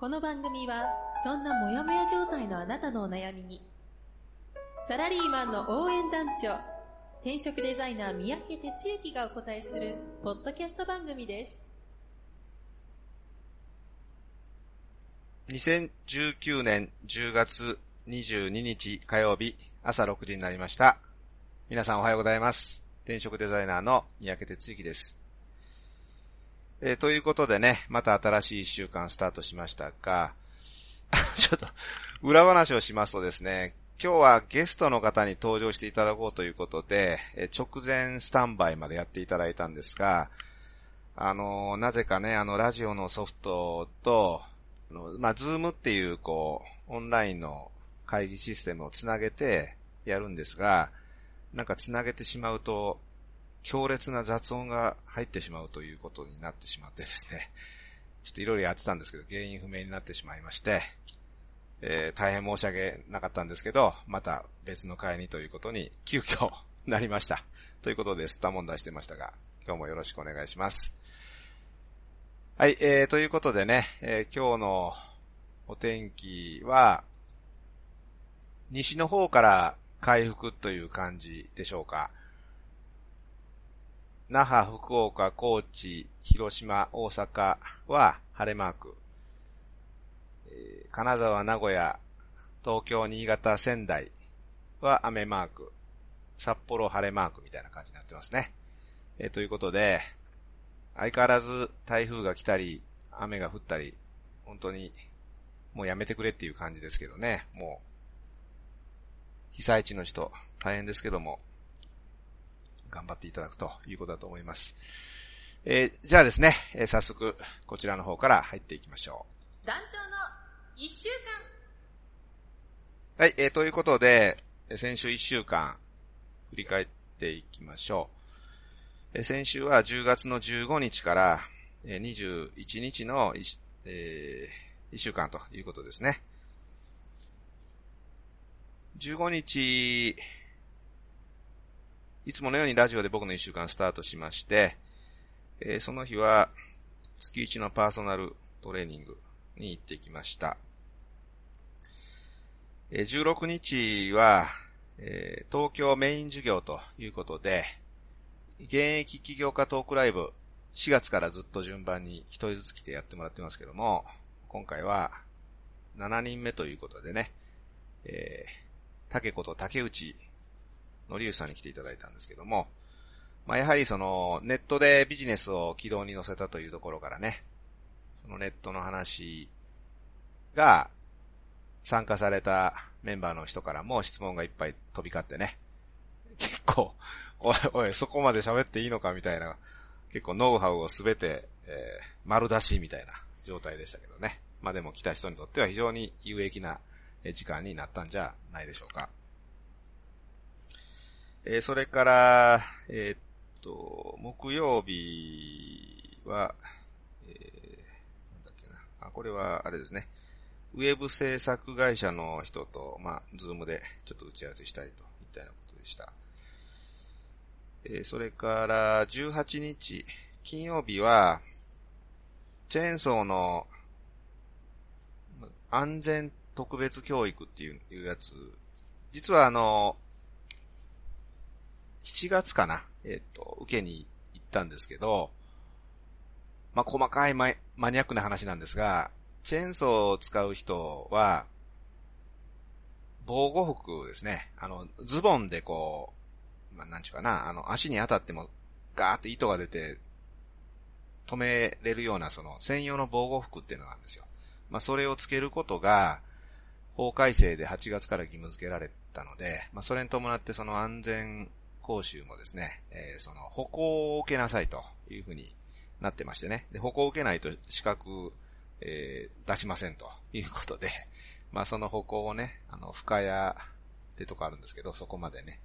この番組はそんなモヤモヤ状態のあなたのお悩みにサラリーマンの応援団長転職デザイナー三宅哲之がお答えするポッドキャスト番組です2019年10月22日火曜日朝6時になりました。皆さんおはようございます。転職デザイナーの三宅哲之です。えーということでね、また新しい一週間スタートしましたが、ちょっと、裏話をしますとですね、今日はゲストの方に登場していただこうということで、えー直前スタンバイまでやっていただいたんですが、あのーなぜかね、あの、ラジオのソフトと、あのまあ、ズームっていう、こう、オンラインの会議システムをつなげてやるんですが、なんかつなげてしまうと、強烈な雑音が入ってしまうということになってしまってですね、ちょっといろいろやってたんですけど、原因不明になってしまいまして、えー大変申し訳なかったんですけど、また別の会にということに急遽なりました。ということで、スタ問題してましたが、今日もよろしくお願いします。はい、えー、ということでね、えー今日のお天気は、西の方から回復という感じでしょうか。那覇、福岡、高知、広島、大阪は晴れマーク。えー金沢、名古屋、東京、新潟、仙台は雨マーク。札幌晴れマークみたいな感じになってますね。えーということで、相変わらず台風が来たり、雨が降ったり、本当にもうやめてくれっていう感じですけどね。もう、被災地の人、大変ですけども、頑張っていただくということだと思います。えーじゃあですね、えー早速、こちらの方から入っていきましょ団長の一週う。はい、えーということで、えー先週1週間、振り返っていきましょう。えー先週は10月の15日から、えー21日の1、え1週間ということですね。15日、いつものようにラジオで僕の1週間スタートしまして、えーその日は月1のパーソナルトレーニングに行ってきました。えー16日は、えー東京メイン授業ということで、現役起業家トークライブ、4月からずっと順番に一人ずつ来てやってもらってますけども、今回は7人目ということでね、えー、竹子と竹内のりゆうさんに来ていただいたんですけども、まあ、やはりその、ネットでビジネスを軌道に乗せたというところからね、そのネットの話が、参加されたメンバーの人からも質問がいっぱい飛び交ってね、結構、おいおい、そこまで喋っていいのかみたいな、結構ノウハウをすべて、えー丸出しみたいな状態でしたけどね。まあでも来た人にとっては非常に有益な時間になったんじゃないでしょうか。えーそれから、えーっと、木曜日は、えーなんだっけな。あ、これはあれですね。ウェブ制作会社の人と、まあ、ズームでちょっと打ち合わせしたいといったようなことでした。えそれから、18日、金曜日は、チェーンソーの安全特別教育っていうやつ、実はあの、7月かな、えっ、と、受けに行ったんですけど、まあ、細かいママニアックな話なんですが、チェーンソーを使う人は、防護服ですね。あの、ズボンでこう、まあ、なんちゅうかな、あの、足に当たっても、ガーって糸が出て、止めれるような、その、専用の防護服っていうのがあるんですよ。まあ、それをつけることが、法改正で8月から義務付けられたので、まあ、それに伴ってその安全講習もですね、えーその、歩行を受けなさいというふうになってましてね。で、歩行を受けないと資格、えー出しませんということで、まあその歩行をね、あの、深谷ってとこあるんですけど、そこまでね、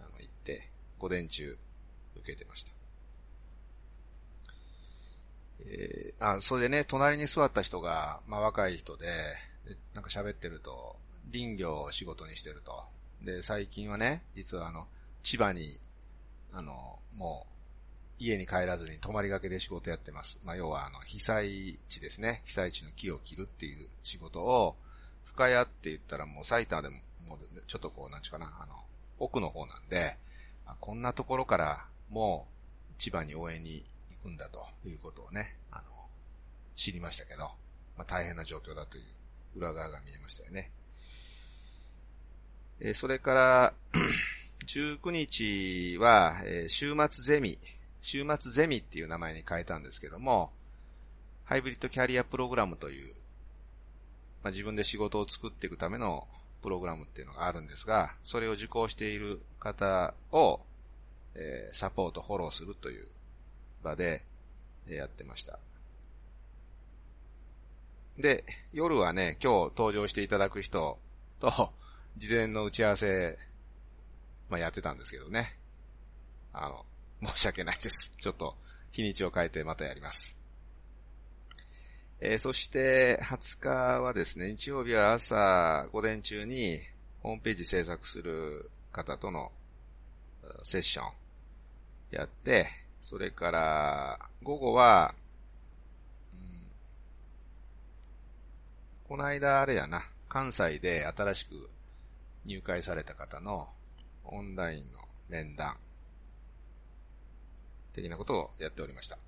あの、行って、午前中受けてました。えー、あ、それでね、隣に座った人が、まあ若い人で、でなんか喋ってると、林業を仕事にしてると。で、最近はね、実はあの、千葉に、あの、もう、家に帰らずに泊まりがけで仕事やってます。まあ、要はあの、被災地ですね。被災地の木を切るっていう仕事を、深谷って言ったらもう埼玉でも、もうちょっとこう、なんちゅうかな、あの、奥の方なんで、あこんなところからもう千葉に応援に行くんだということをね、あの、知りましたけど、まあ、大変な状況だという裏側が見えましたよね。えー、それから、19日は、えー、週末ゼミ、週末ゼミっていう名前に変えたんですけども、ハイブリッドキャリアプログラムという、まあ、自分で仕事を作っていくためのプログラムっていうのがあるんですが、それを受講している方を、えー、サポート、フォローするという場で、えー、やってました。で、夜はね、今日登場していただく人と、事前の打ち合わせ、まあ、やってたんですけどね。あの、申し訳ないです。ちょっと、日にちを変えてまたやります。えー、そして、20日はですね、日曜日は朝、午前中に、ホームページ制作する方とのセッションやって、それから、午後は、うん、この間あれやな、関西で新しく入会された方のオンラインの面談的なことをやっておりました。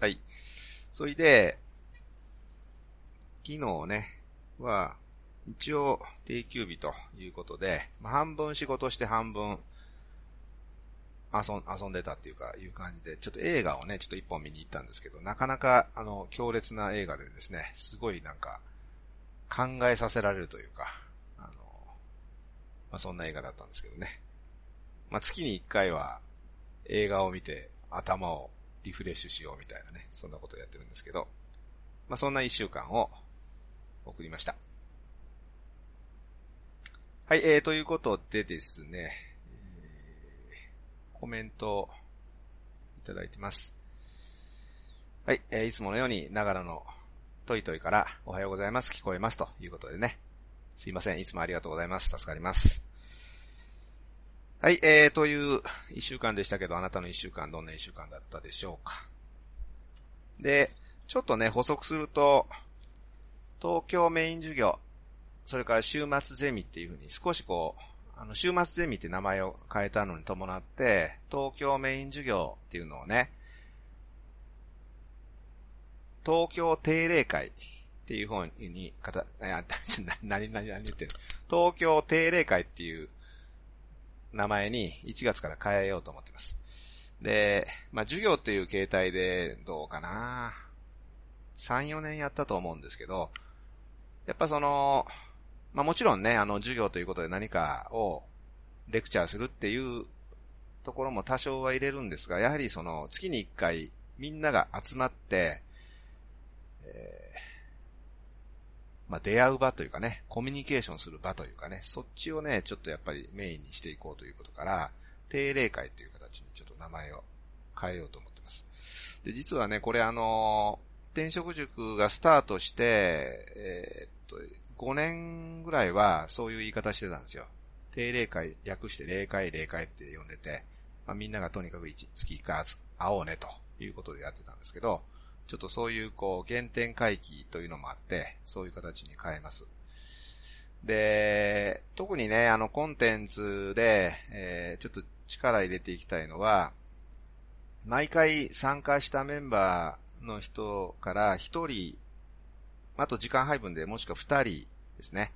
はい。それで、昨日ね、は、一応定休日ということで、まあ、半分仕事して半分遊ん遊んでたっていうか、いう感じで、ちょっと映画をね、ちょっと一本見に行ったんですけど、なかなか、あの、強烈な映画でですね、すごいなんか、考えさせられるというか、まあ、そんな映画だったんですけどね。まあ、月に一回は、映画を見て頭をリフレッシュしようみたいなね、そんなことをやってるんですけど、まあそんな一週間を送りました。はい、えー、ということでですね、えー、コメントいただいてます。はい、えー、いつものように、ながらのトイトイからおはようございます、聞こえますということでね。すいません、いつもありがとうございます。助かります。はい、えー、という一週間でしたけど、あなたの一週間どんな一週間だったでしょうか。で、ちょっとね、補足すると、東京メイン授業、それから週末ゼミっていうふうに少しこう、あの、週末ゼミって名前を変えたのに伴って、東京メイン授業っていうのをね、東京定例会っていう方に、かた、何、何、何言ってる東京定例会っていう名前に1月から変えようと思ってます。で、まあ、授業っていう形態でどうかな？3、4年やったと思うんですけど、やっぱその、まあ、もちろんね、あの、授業ということで何かをレクチャーするっていうところも多少は入れるんですが、やはりその、月に1回みんなが集まって、えまあ、出会う場というかね、コミュニケーションする場というかね、そっちをね、ちょっとやっぱりメインにしていこうということから、定例会という形にちょっと名前を変えようと思ってます。で、実はね、これあの、転職塾がスタートして、えー、っと、5年ぐらいはそういう言い方してたんですよ。定例会、略して例会、例会って呼んでて、まあ、みんながとにかく1月1回会おうねということでやってたんですけど、ちょっとそういうこう原点回帰というのもあって、そういう形に変えます。で、特にね、あのコンテンツで、えー、ちょっと力入れていきたいのは、毎回参加したメンバーの人から一人、あと時間配分でもしくは二人ですね。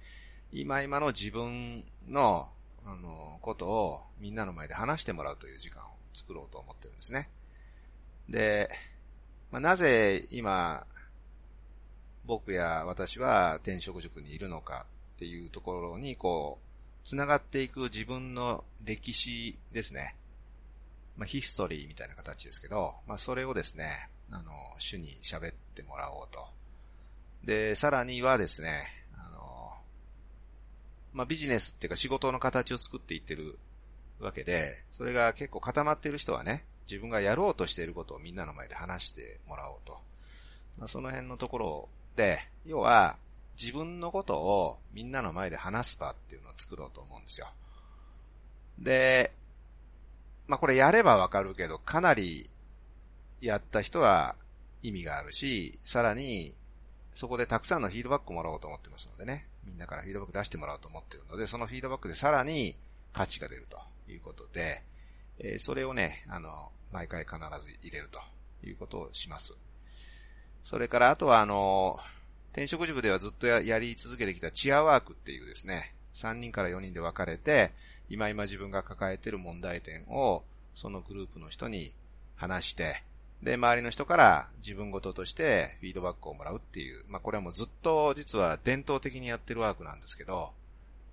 今今の自分の、あの、ことをみんなの前で話してもらうという時間を作ろうと思ってるんですね。で、まあ、なぜ今、僕や私は転職塾にいるのかっていうところに、こう、繋がっていく自分の歴史ですね。まあ、ヒストリーみたいな形ですけど、まあ、それをですね、あの、主に喋ってもらおうと。で、さらにはですね、あの、まあ、ビジネスっていうか仕事の形を作っていってるわけで、それが結構固まってる人はね、自分がやろうとしていることをみんなの前で話してもらおうと。まあ、その辺のところで、要は、自分のことをみんなの前で話す場っていうのを作ろうと思うんですよ。で、まあこれやればわかるけど、かなりやった人は意味があるし、さらに、そこでたくさんのフィードバックもらおうと思ってますのでね。みんなからフィードバック出してもらおうと思ってるので、そのフィードバックでさらに価値が出るということで、えー、それをね、あの、毎回必ず入れるということをします。それから、あとはあの、転職塾ではずっとやり続けてきたチアワークっていうですね、3人から4人で分かれて、今今自分が抱えてる問題点を、そのグループの人に話して、で、周りの人から自分ごととしてフィードバックをもらうっていう、まあこれはもうずっと実は伝統的にやってるワークなんですけど、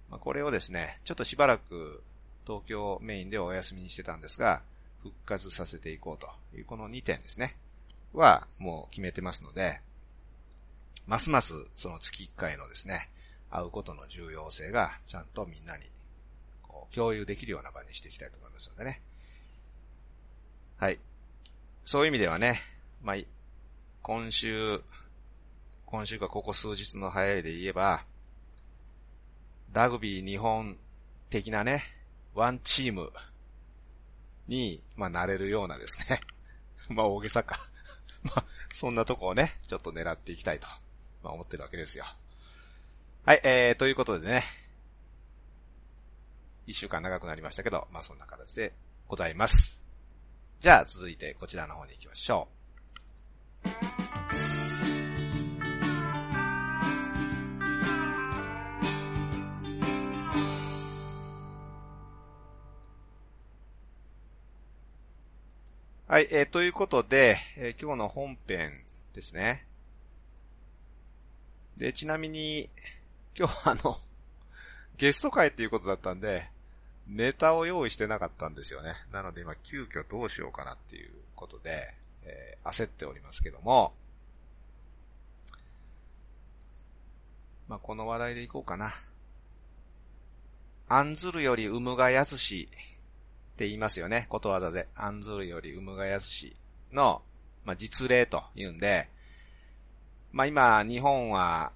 まあこれをですね、ちょっとしばらく東京メインではお休みにしてたんですが、復活させていこうというこの2点ですね、はもう決めてますので、ますますその月1回のですね、会うことの重要性がちゃんとみんなにこう共有できるような場にしていきたいと思いますのでね。はい。そういう意味ではね、まあ、今週、今週かここ数日の流行りで言えば、ラグビー日本的なね、ワンチームに、まあ、なれるようなですね。まあ、大げさか まあ、そんなとこをね、ちょっと狙っていきたいとまあ思ってるわけですよ。はい、えー、ということでね、一週間長くなりましたけど、まあそんな形でございます。じゃあ続いてこちらの方に行きましょう。はい、えー、ということで、えー、今日の本編ですね。で、ちなみに、今日はあの、ゲスト会っていうことだったんで、ネタを用意してなかったんですよね。なので今急遽どうしようかなっていうことで、えー、焦っておりますけども、まあ、この話題でいこうかな。案ずるより産むがやすしって言いますよね。ことわざで。案ずるより産むがやすしの、まあ、実例と言うんで、まあ今、日本は、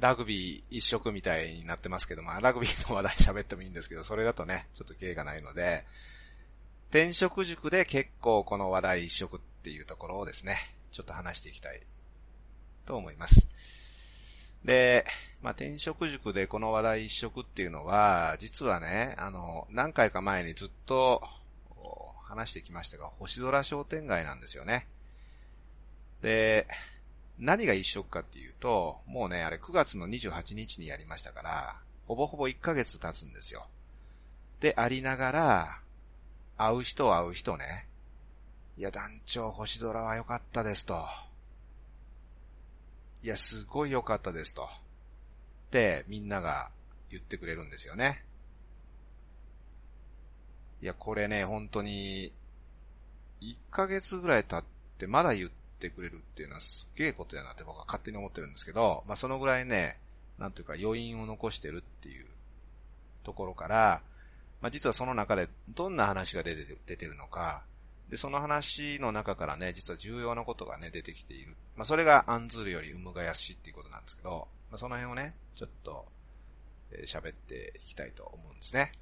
ラグビー一色みたいになってますけど、まあラグビーの話題喋ってもいいんですけど、それだとね、ちょっと芸がないので、転職塾で結構この話題一色っていうところをですね、ちょっと話していきたいと思います。で、まあ、転職塾でこの話題一色っていうのは、実はね、あの、何回か前にずっと話してきましたが、星空商店街なんですよね。で、何が一色かっていうと、もうね、あれ9月の28日にやりましたから、ほぼほぼ1ヶ月経つんですよ。で、ありながら、会う人会う人ね。いや、団長、星空は良かったですと。いや、すごい良かったですと。ってみんなが言ってくれるんですよね。いや、これね、本当に、1ヶ月ぐらい経ってまだ言ってくれるっていうのはすげえことやなって僕は勝手に思ってるんですけど、まあそのぐらいね、なんというか余韻を残してるっていうところから、まあ実はその中でどんな話が出て出てるのか、で、その話の中からね、実は重要なことがね、出てきている。まあそれが案ずるより産むがやしっていうことなんですけど、まあその辺をね、ちょっと、え、喋っていきたいと思うんですね。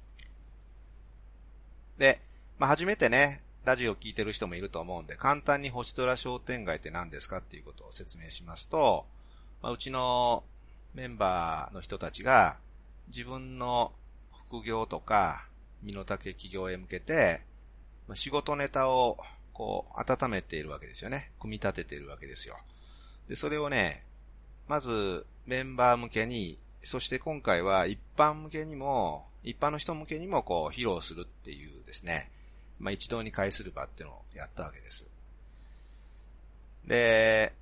で、まあ初めてね、ラジオを聞いてる人もいると思うんで、簡単に星空商店街って何ですかっていうことを説明しますと、まあ、うちのメンバーの人たちが自分の副業とか身の丈企業へ向けて、仕事ネタをこう温めているわけですよね。組み立てているわけですよ。で、それをね、まずメンバー向けに、そして今回は一般向けにも、一般の人向けにもこう披露するっていうですね、まあ、一堂に会する場っていうのをやったわけです。で、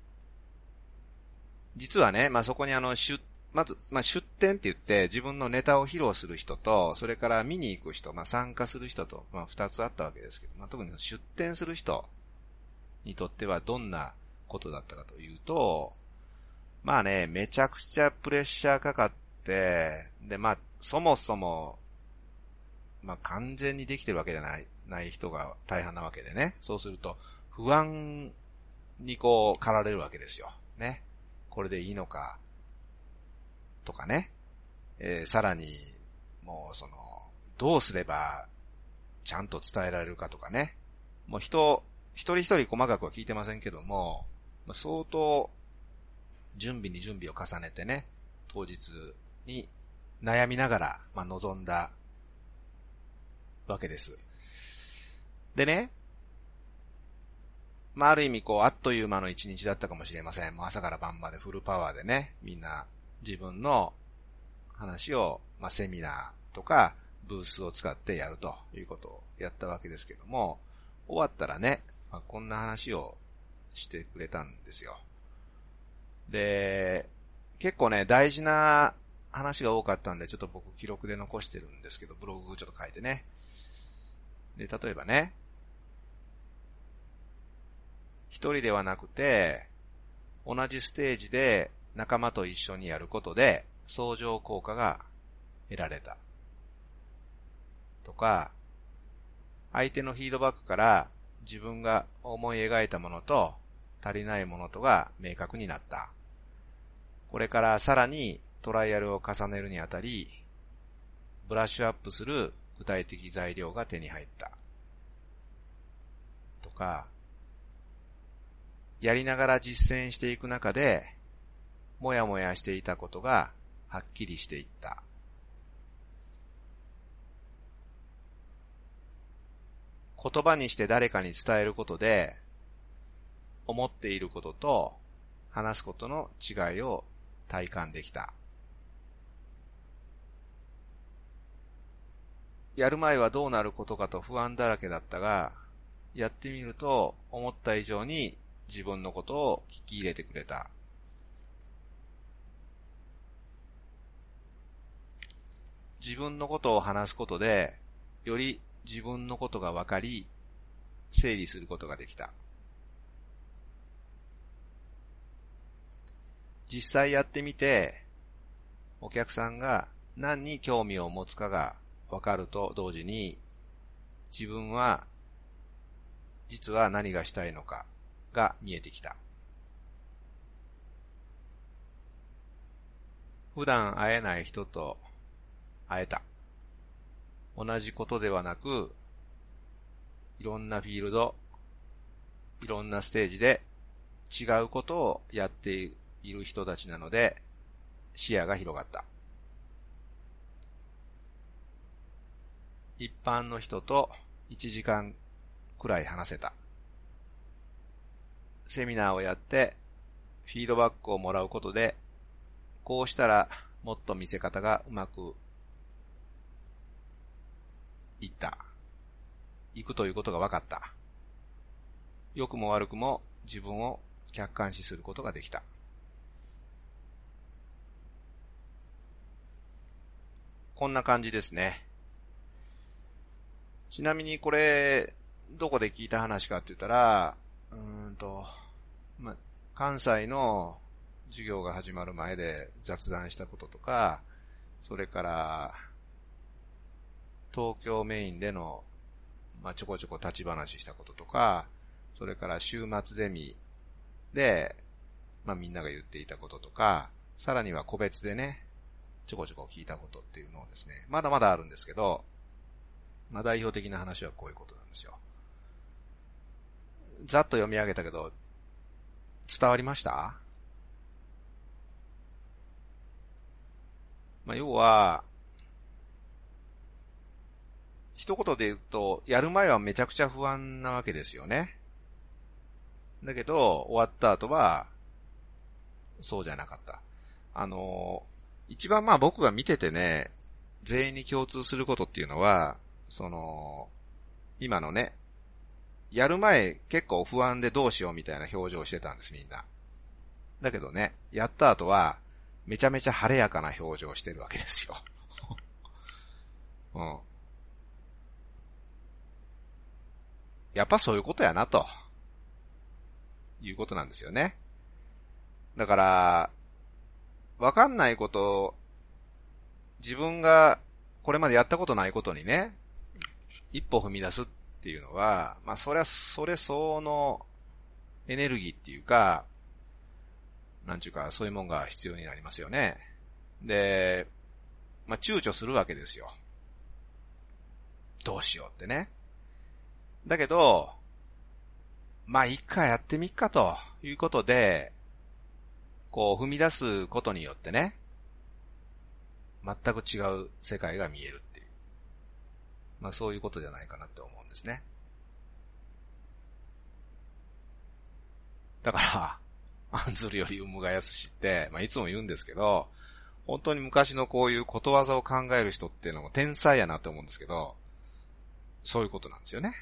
実はね、まあ、そこにあの、出、まず、まあ、出展って言って自分のネタを披露する人と、それから見に行く人、まあ、参加する人と、まあ、二つあったわけですけど、まあ、特に出展する人にとってはどんなことだったかというと、まあね、めちゃくちゃプレッシャーかかって、で、まあ、そもそも、まあ完全にできてるわけじゃない、ない人が大半なわけでね。そうすると、不安にこう、駆られるわけですよ。ね。これでいいのか、とかね。えー、さらに、もうその、どうすれば、ちゃんと伝えられるかとかね。もう人、一人一人細かくは聞いてませんけども、まあ、相当、準備に準備を重ねてね、当日に悩みながら、まあ、臨んだわけです。でね、まあ、ある意味こう、あっという間の一日だったかもしれません。もう朝から晩までフルパワーでね、みんな自分の話を、まあ、セミナーとか、ブースを使ってやるということをやったわけですけども、終わったらね、まあ、こんな話をしてくれたんですよ。で、結構ね、大事な話が多かったんで、ちょっと僕記録で残してるんですけど、ブログちょっと書いてね。で、例えばね、一人ではなくて、同じステージで仲間と一緒にやることで、相乗効果が得られた。とか、相手のフィードバックから自分が思い描いたものと足りないものとが明確になった。これからさらにトライアルを重ねるにあたり、ブラッシュアップする具体的材料が手に入った。とか、やりながら実践していく中で、もやもやしていたことがはっきりしていった。言葉にして誰かに伝えることで、思っていることと話すことの違いを体感できた。やる前はどうなることかと不安だらけだったが、やってみると思った以上に自分のことを聞き入れてくれた。自分のことを話すことで、より自分のことが分かり、整理することができた。実際やってみて、お客さんが何に興味を持つかが分かると同時に、自分は実は何がしたいのかが見えてきた。普段会えない人と会えた。同じことではなく、いろんなフィールド、いろんなステージで違うことをやっている人たちなので、視野が広がった。一般の人と1時間くらい話せた。セミナーをやって、フィードバックをもらうことで、こうしたらもっと見せ方がうまくいった。行くということが分かった。良くも悪くも自分を客観視することができた。こんな感じですね。ちなみにこれ、どこで聞いた話かって言ったら、うんと、ま、関西の授業が始まる前で雑談したこととか、それから、東京メインでの、まあ、ちょこちょこ立ち話したこととか、それから週末ゼミで、まあ、みんなが言っていたこととか、さらには個別でね、ちょこちょこ聞いたことっていうのをですね、まだまだあるんですけど、まあ、代表的な話はこういうことなんですよ。ざっと読み上げたけど、伝わりました？まあ、要は、一言で言うと、やる前はめちゃくちゃ不安なわけですよね。だけど、終わった後は、そうじゃなかった。あの、一番まあ僕が見ててね、全員に共通することっていうのは、その、今のね、やる前結構不安でどうしようみたいな表情をしてたんですみんな。だけどね、やった後は、めちゃめちゃ晴れやかな表情をしてるわけですよ。うん。やっぱそういうことやな、と。いうことなんですよね。だから、わかんないこと自分がこれまでやったことないことにね、一歩踏み出すっていうのは、まあそれはそれ相応のエネルギーっていうか、なんちゅうかそういうもんが必要になりますよね。で、まあ躊躇するわけですよ。どうしようってね。だけど、まあ一回やってみっかということで、こう踏み出すことによってね、全く違う世界が見えるっていう。まあそういうことじゃないかなって思うんですね。だから、案ずるより産むが安しって、まあいつも言うんですけど、本当に昔のこういうことわざを考える人っていうのも天才やなって思うんですけど、そういうことなんですよね。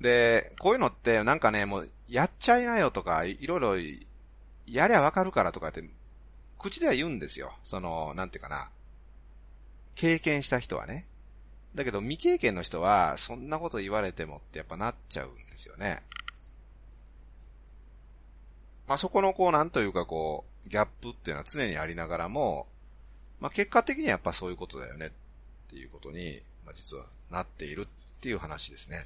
で、こういうのってなんかね、もうやっちゃいなよとか、いろいろやりゃわかるからとかって、口では言うんですよ。その、なんていうかな。経験した人はね。だけど未経験の人は、そんなこと言われてもってやっぱなっちゃうんですよね。まあ、そこのこう、なんというかこう、ギャップっていうのは常にありながらも、まあ、結果的にはやっぱそういうことだよねっていうことに、まあ、実はなっているっていう話ですね。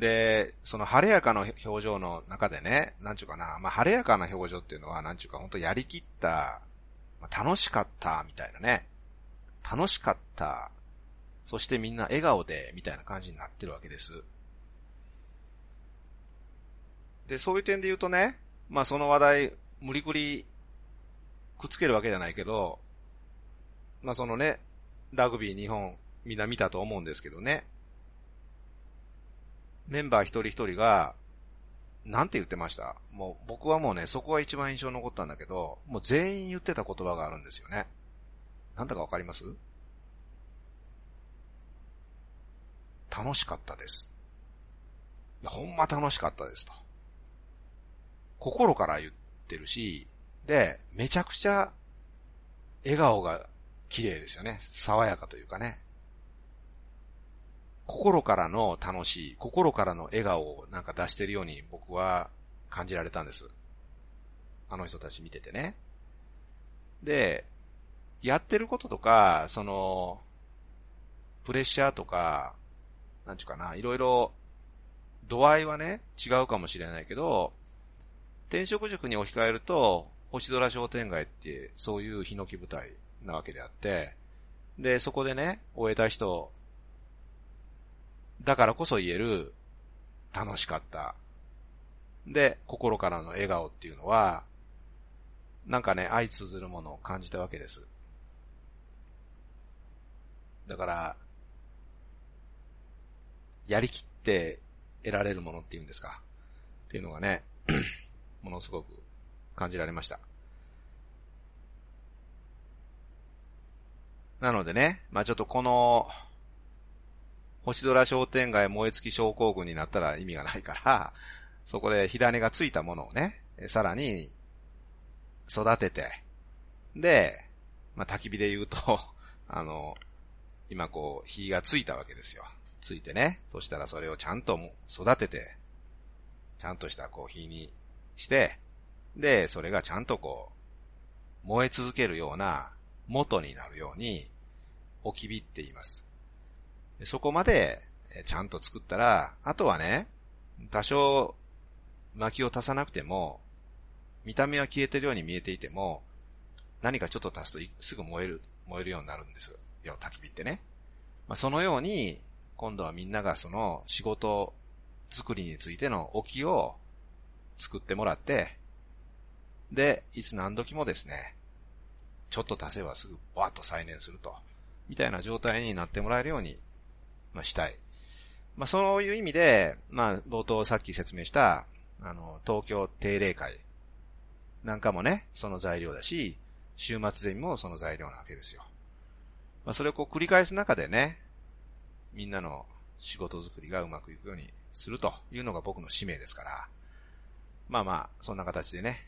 で、その晴れやかな表情の中でね、なんちゅうかな、まあ、晴れやかな表情っていうのは、なんちゅうか、本当やりきった、まあ、楽しかった、みたいなね。楽しかった。そしてみんな笑顔で、みたいな感じになってるわけです。で、そういう点で言うとね、まあ、その話題、無理くり、くっつけるわけじゃないけど、まあ、そのね、ラグビー日本、みんな見たと思うんですけどね。メンバー一人一人が、なんて言ってました？もう僕はもうね、そこが一番印象残ったんだけど、もう全員言ってた言葉があるんですよね。なんだかわかります？楽しかったです。いや、ほんま楽しかったですと。心から言ってるし、で、めちゃくちゃ笑顔が綺麗ですよね。爽やかというかね。心からの楽しい、心からの笑顔をなんか出してるように僕は感じられたんです。あの人たち見ててね。で、やってることとか、その、プレッシャーとか、なんちゅうかな、いろいろ、度合いはね、違うかもしれないけど、転職塾に置き換えると、星空商店街ってそういうヒノキ舞台なわけであって、で、そこでね、終えた人だからこそ言える、楽しかった。で、心からの笑顔っていうのは、なんかね、相通ずるものを感じたわけです。だから、やりきって得られるものっていうんですか。っていうのがね、ものすごく感じられました。なのでね、まあちょっとこの、星空商店街燃え尽き症候群になったら意味がないから、そこで火種がついたものをね、さらに育てて、で、まあ、焚き火で言うと あの、今こう、火がついたわけですよ。ついてね。そしたらそれをちゃんと育てて、ちゃんとしたこう火にして、で、それがちゃんとこう、燃え続けるような元になるように、置き火って言います。そこまでちゃんと作ったら、あとはね、多少薪を足さなくても、見た目は消えてるように見えていても、何かちょっと足すとすぐ燃える、燃えるようになるんです。よ、焚き火ってね。まあ、そのように、今度はみんながその仕事作りについての置きを作ってもらって、で、いつ何時もですね、ちょっと足せばすぐバーッと再燃すると、みたいな状態になってもらえるようにまあ、したい。まあ、そういう意味で、まあ、冒頭さっき説明した、あの、東京定例会なんかもね、その材料だし、週末ゼミもその材料なわけですよ。まあ、それをこう繰り返す中でね、みんなの仕事作りがうまくいくようにするというのが僕の使命ですから、まあまあ、そんな形でね、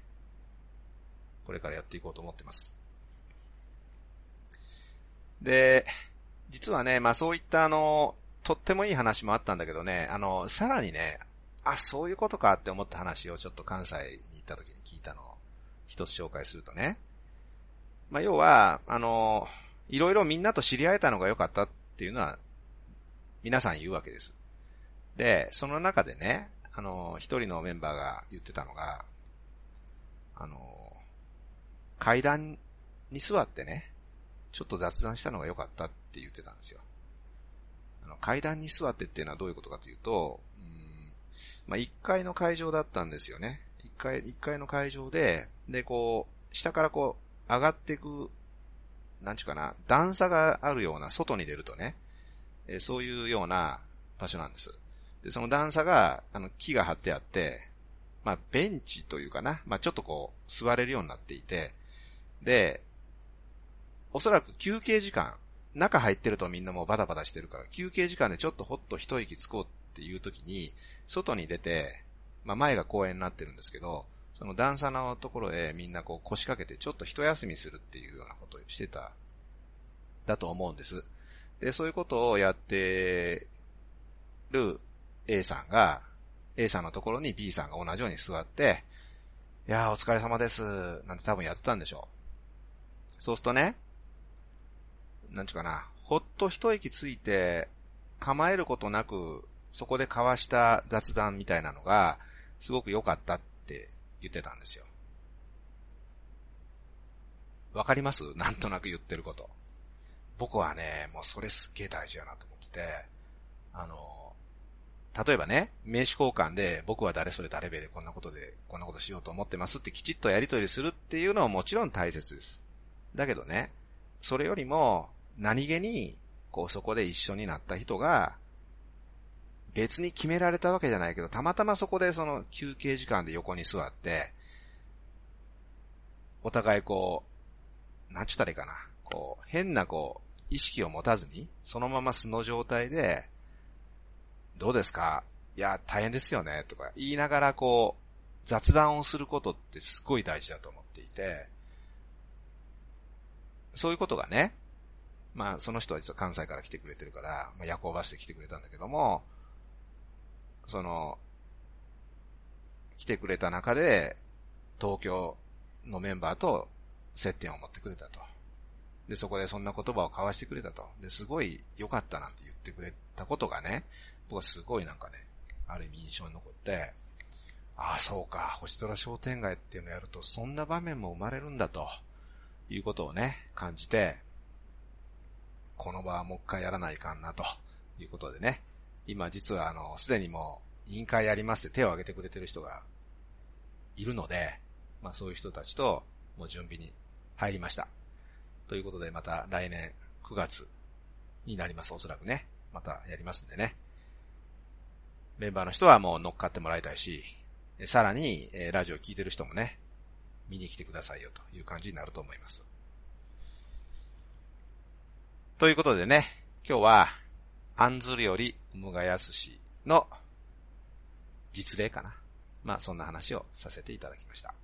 これからやっていこうと思ってます。で、実はね、まあそういったあの、とってもいい話もあったんだけどね、あの、さらにね、あ、そういうことかって思った話をちょっと関西に行った時に聞いたのを一つ紹介するとね。まあ、要は、あの、いろいろみんなと知り合えたのが良かったっていうのは、皆さん言うわけです。で、その中でね、あの、一人のメンバーが言ってたのが、あの、階段に座ってね、ちょっと雑談したのが良かったって言ってたんですよ。あの階段に座ってっていうのはどういうことかというと、うんまあ、1階の会場だったんですよね。1階、一階の会場で、で、こう、下からこう、上がっていく、なんちゅうかな、段差があるような、外に出るとね、えそういうような場所なんです。で、その段差が、あの、木が張ってあって、まあ、ベンチというかな、まあ、ちょっとこう、座れるようになっていて、で、おそらく休憩時間、中入ってるとみんなもうバタバタしてるから、休憩時間でちょっとほっと一息つこうっていう時に、外に出て、まあ前が公園になってるんですけど、その段差のところへみんなこう腰掛けてちょっと一休みするっていうようなことをしてた、だと思うんです。で、そういうことをやってる A さんが、A さんのところに B さんが同じように座って、いやーお疲れ様です、なんて多分やってたんでしょう。そうするとね、なんちゅうかな、ほっと一息ついて、構えることなく、そこで交わした雑談みたいなのが、すごく良かったって言ってたんですよ。わかります？なんとなく言ってること。僕はね、もうそれすっげえ大事やなと思ってて、あの、例えばね、名刺交換で僕は誰それ誰べでこんなことでこんなことしようと思ってますってきちっとやりとりするっていうのはもちろん大切です。だけどね、それよりも、何気に、こうそこで一緒になった人が、別に決められたわけじゃないけど、たまたまそこでその休憩時間で横に座って、お互いこう、なんちゅったらいいかな。こう、変なこう、意識を持たずに、そのまま素の状態で、どうですか？いや、大変ですよね、とか言いながらこう、雑談をすることってすごい大事だと思っていて、そういうことがね、まあ、その人は実は関西から来てくれてるから、まあ、夜行バスで来てくれたんだけども、その、来てくれた中で、東京のメンバーと接点を持ってくれたと。で、そこでそんな言葉を交わしてくれたと。で、すごい良かったなんて言ってくれたことがね、僕はすごいなんかね、ある意味印象に残って、ああ、そうか、星空商店街っていうのをやると、そんな場面も生まれるんだと、いうことをね、感じて、この場はもう一回やらないかんな、ということでね。今実はあの、すでにもう委員会やりますって手を挙げてくれてる人がいるので、まあそういう人たちともう準備に入りました。ということでまた来年9月になります、おそらくね。またやりますんでね。メンバーの人はもう乗っかってもらいたいし、さらに、えラジオ聞いてる人もね、見に来てくださいよという感じになると思います。ということでね、今日は、案ずるより無がやすしの実例かな。まあそんな話をさせていただきました。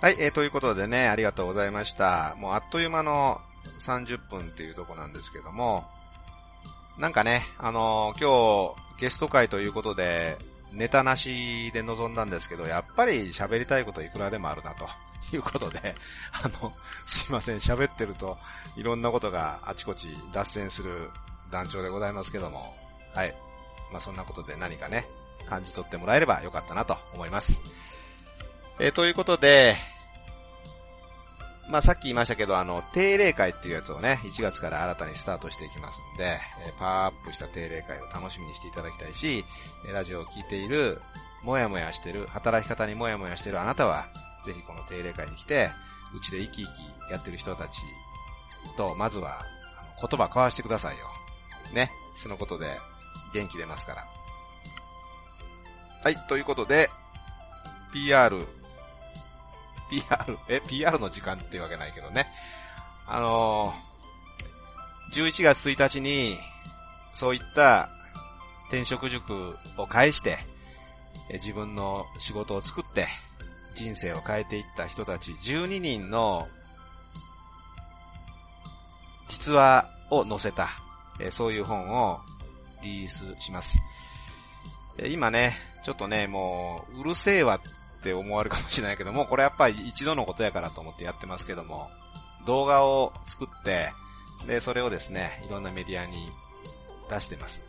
はい、えー、ということでね、ありがとうございました。もうあっという間の30分っていうとこなんですけども、なんかね、あのー、今日ゲスト会ということで、ネタなしで臨んだんですけど、やっぱり喋りたいこといくらでもあるなと。いうことで、あの、すいません、喋ってると、いろんなことがあちこち脱線する団長でございますけども、はい。まあ、そんなことで何かね、感じ取ってもらえればよかったなと思います。え、ということで、まあ、さっき言いましたけど、あの、定例会っていうやつをね、1月から新たにスタートしていきますんで、えー、パワーアップした定例会を楽しみにしていただきたいし、ラジオを聴いている、もやもやしてる、働き方にもやもやしてるあなたは、ぜひこの定例会に来て、うちで生き生きやってる人たちと、まずは、言葉交わしてくださいよ。ね。そのことで、元気出ますから。はい、ということで、PR、PR、え、PR の時間っていうわけないけどね。あのー、11月1日に、そういった転職塾を介して、自分の仕事を作って、人生を変えていった人たち12人の実話を載せた、そういう本をリリースします。今ね、ちょっとね、もう、うるせえわって思われるかもしれないけども、これやっぱり一度のことやからと思ってやってますけども、動画を作って、で、それをですね、いろんなメディアに出してます。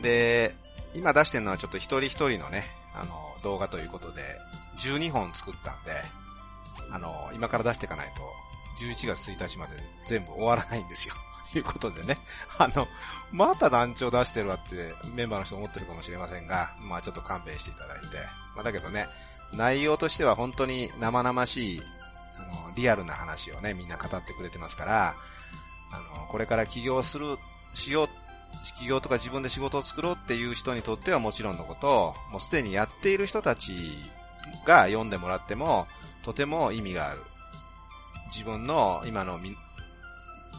で、今出してるのはちょっと一人一人のね、あの、動画ということで、12本作ったんで、あの、今から出していかないと、11月1日まで全部終わらないんですよ。ということでね。あの、また団長出してるわってメンバーの人思ってるかもしれませんが、まあちょっと勘弁していただいて。まあだけどね、内容としては本当に生々しい、あの、リアルな話をね、みんな語ってくれてますから、あの、これから起業する、しよう、起業とか自分で仕事を作ろうっていう人にとってはもちろんのこと、もうすでにやっている人たちが読んでもらっても、とても意味がある。自分の今の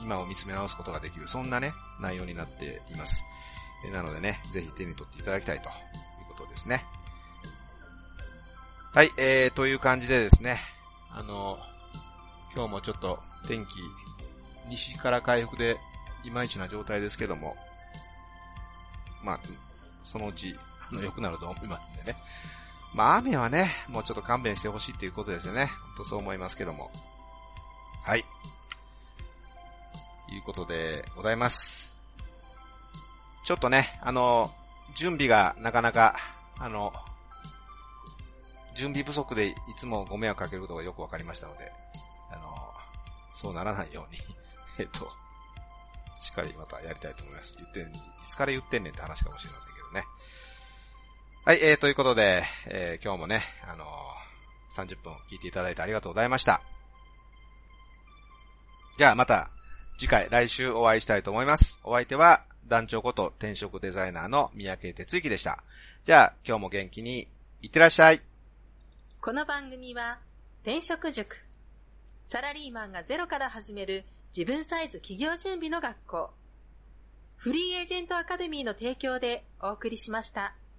今を見つめ直すことができる、そんなね、内容になっています。なのでね、ぜひ手に取っていただきたいということですね。はい、えー、という感じでですね、あの、今日もちょっと天気、西から回復でいまいちな状態ですけども、まあ、そのうち、あの、良くなると思いますんでね。まあ、雨はね、もうちょっと勘弁してほしいっていうことですよね。ほんとそう思いますけども。はい。いうことでございます。ちょっとね、あの、準備がなかなか、あの、準備不足でいつもご迷惑かけることがよくわかりましたので、あの、そうならないように えっと、しっかりまたやりたいと思います。言ってん、いつから言ってんねんって話かもしれませんけどね。はい、えー、ということで、えー、今日もね、あのー、30分聞いていただいてありがとうございました。じゃあまた、次回、来週お会いしたいと思います。お相手は、団長こと転職デザイナーの三宅哲之でした。じゃあ、今日も元気に、いってらっしゃい。この番組は、転職塾。サラリーマンがゼロから始める自分サイズ企業準備の学校。フリーエージェントアカデミーの提供でお送りしました。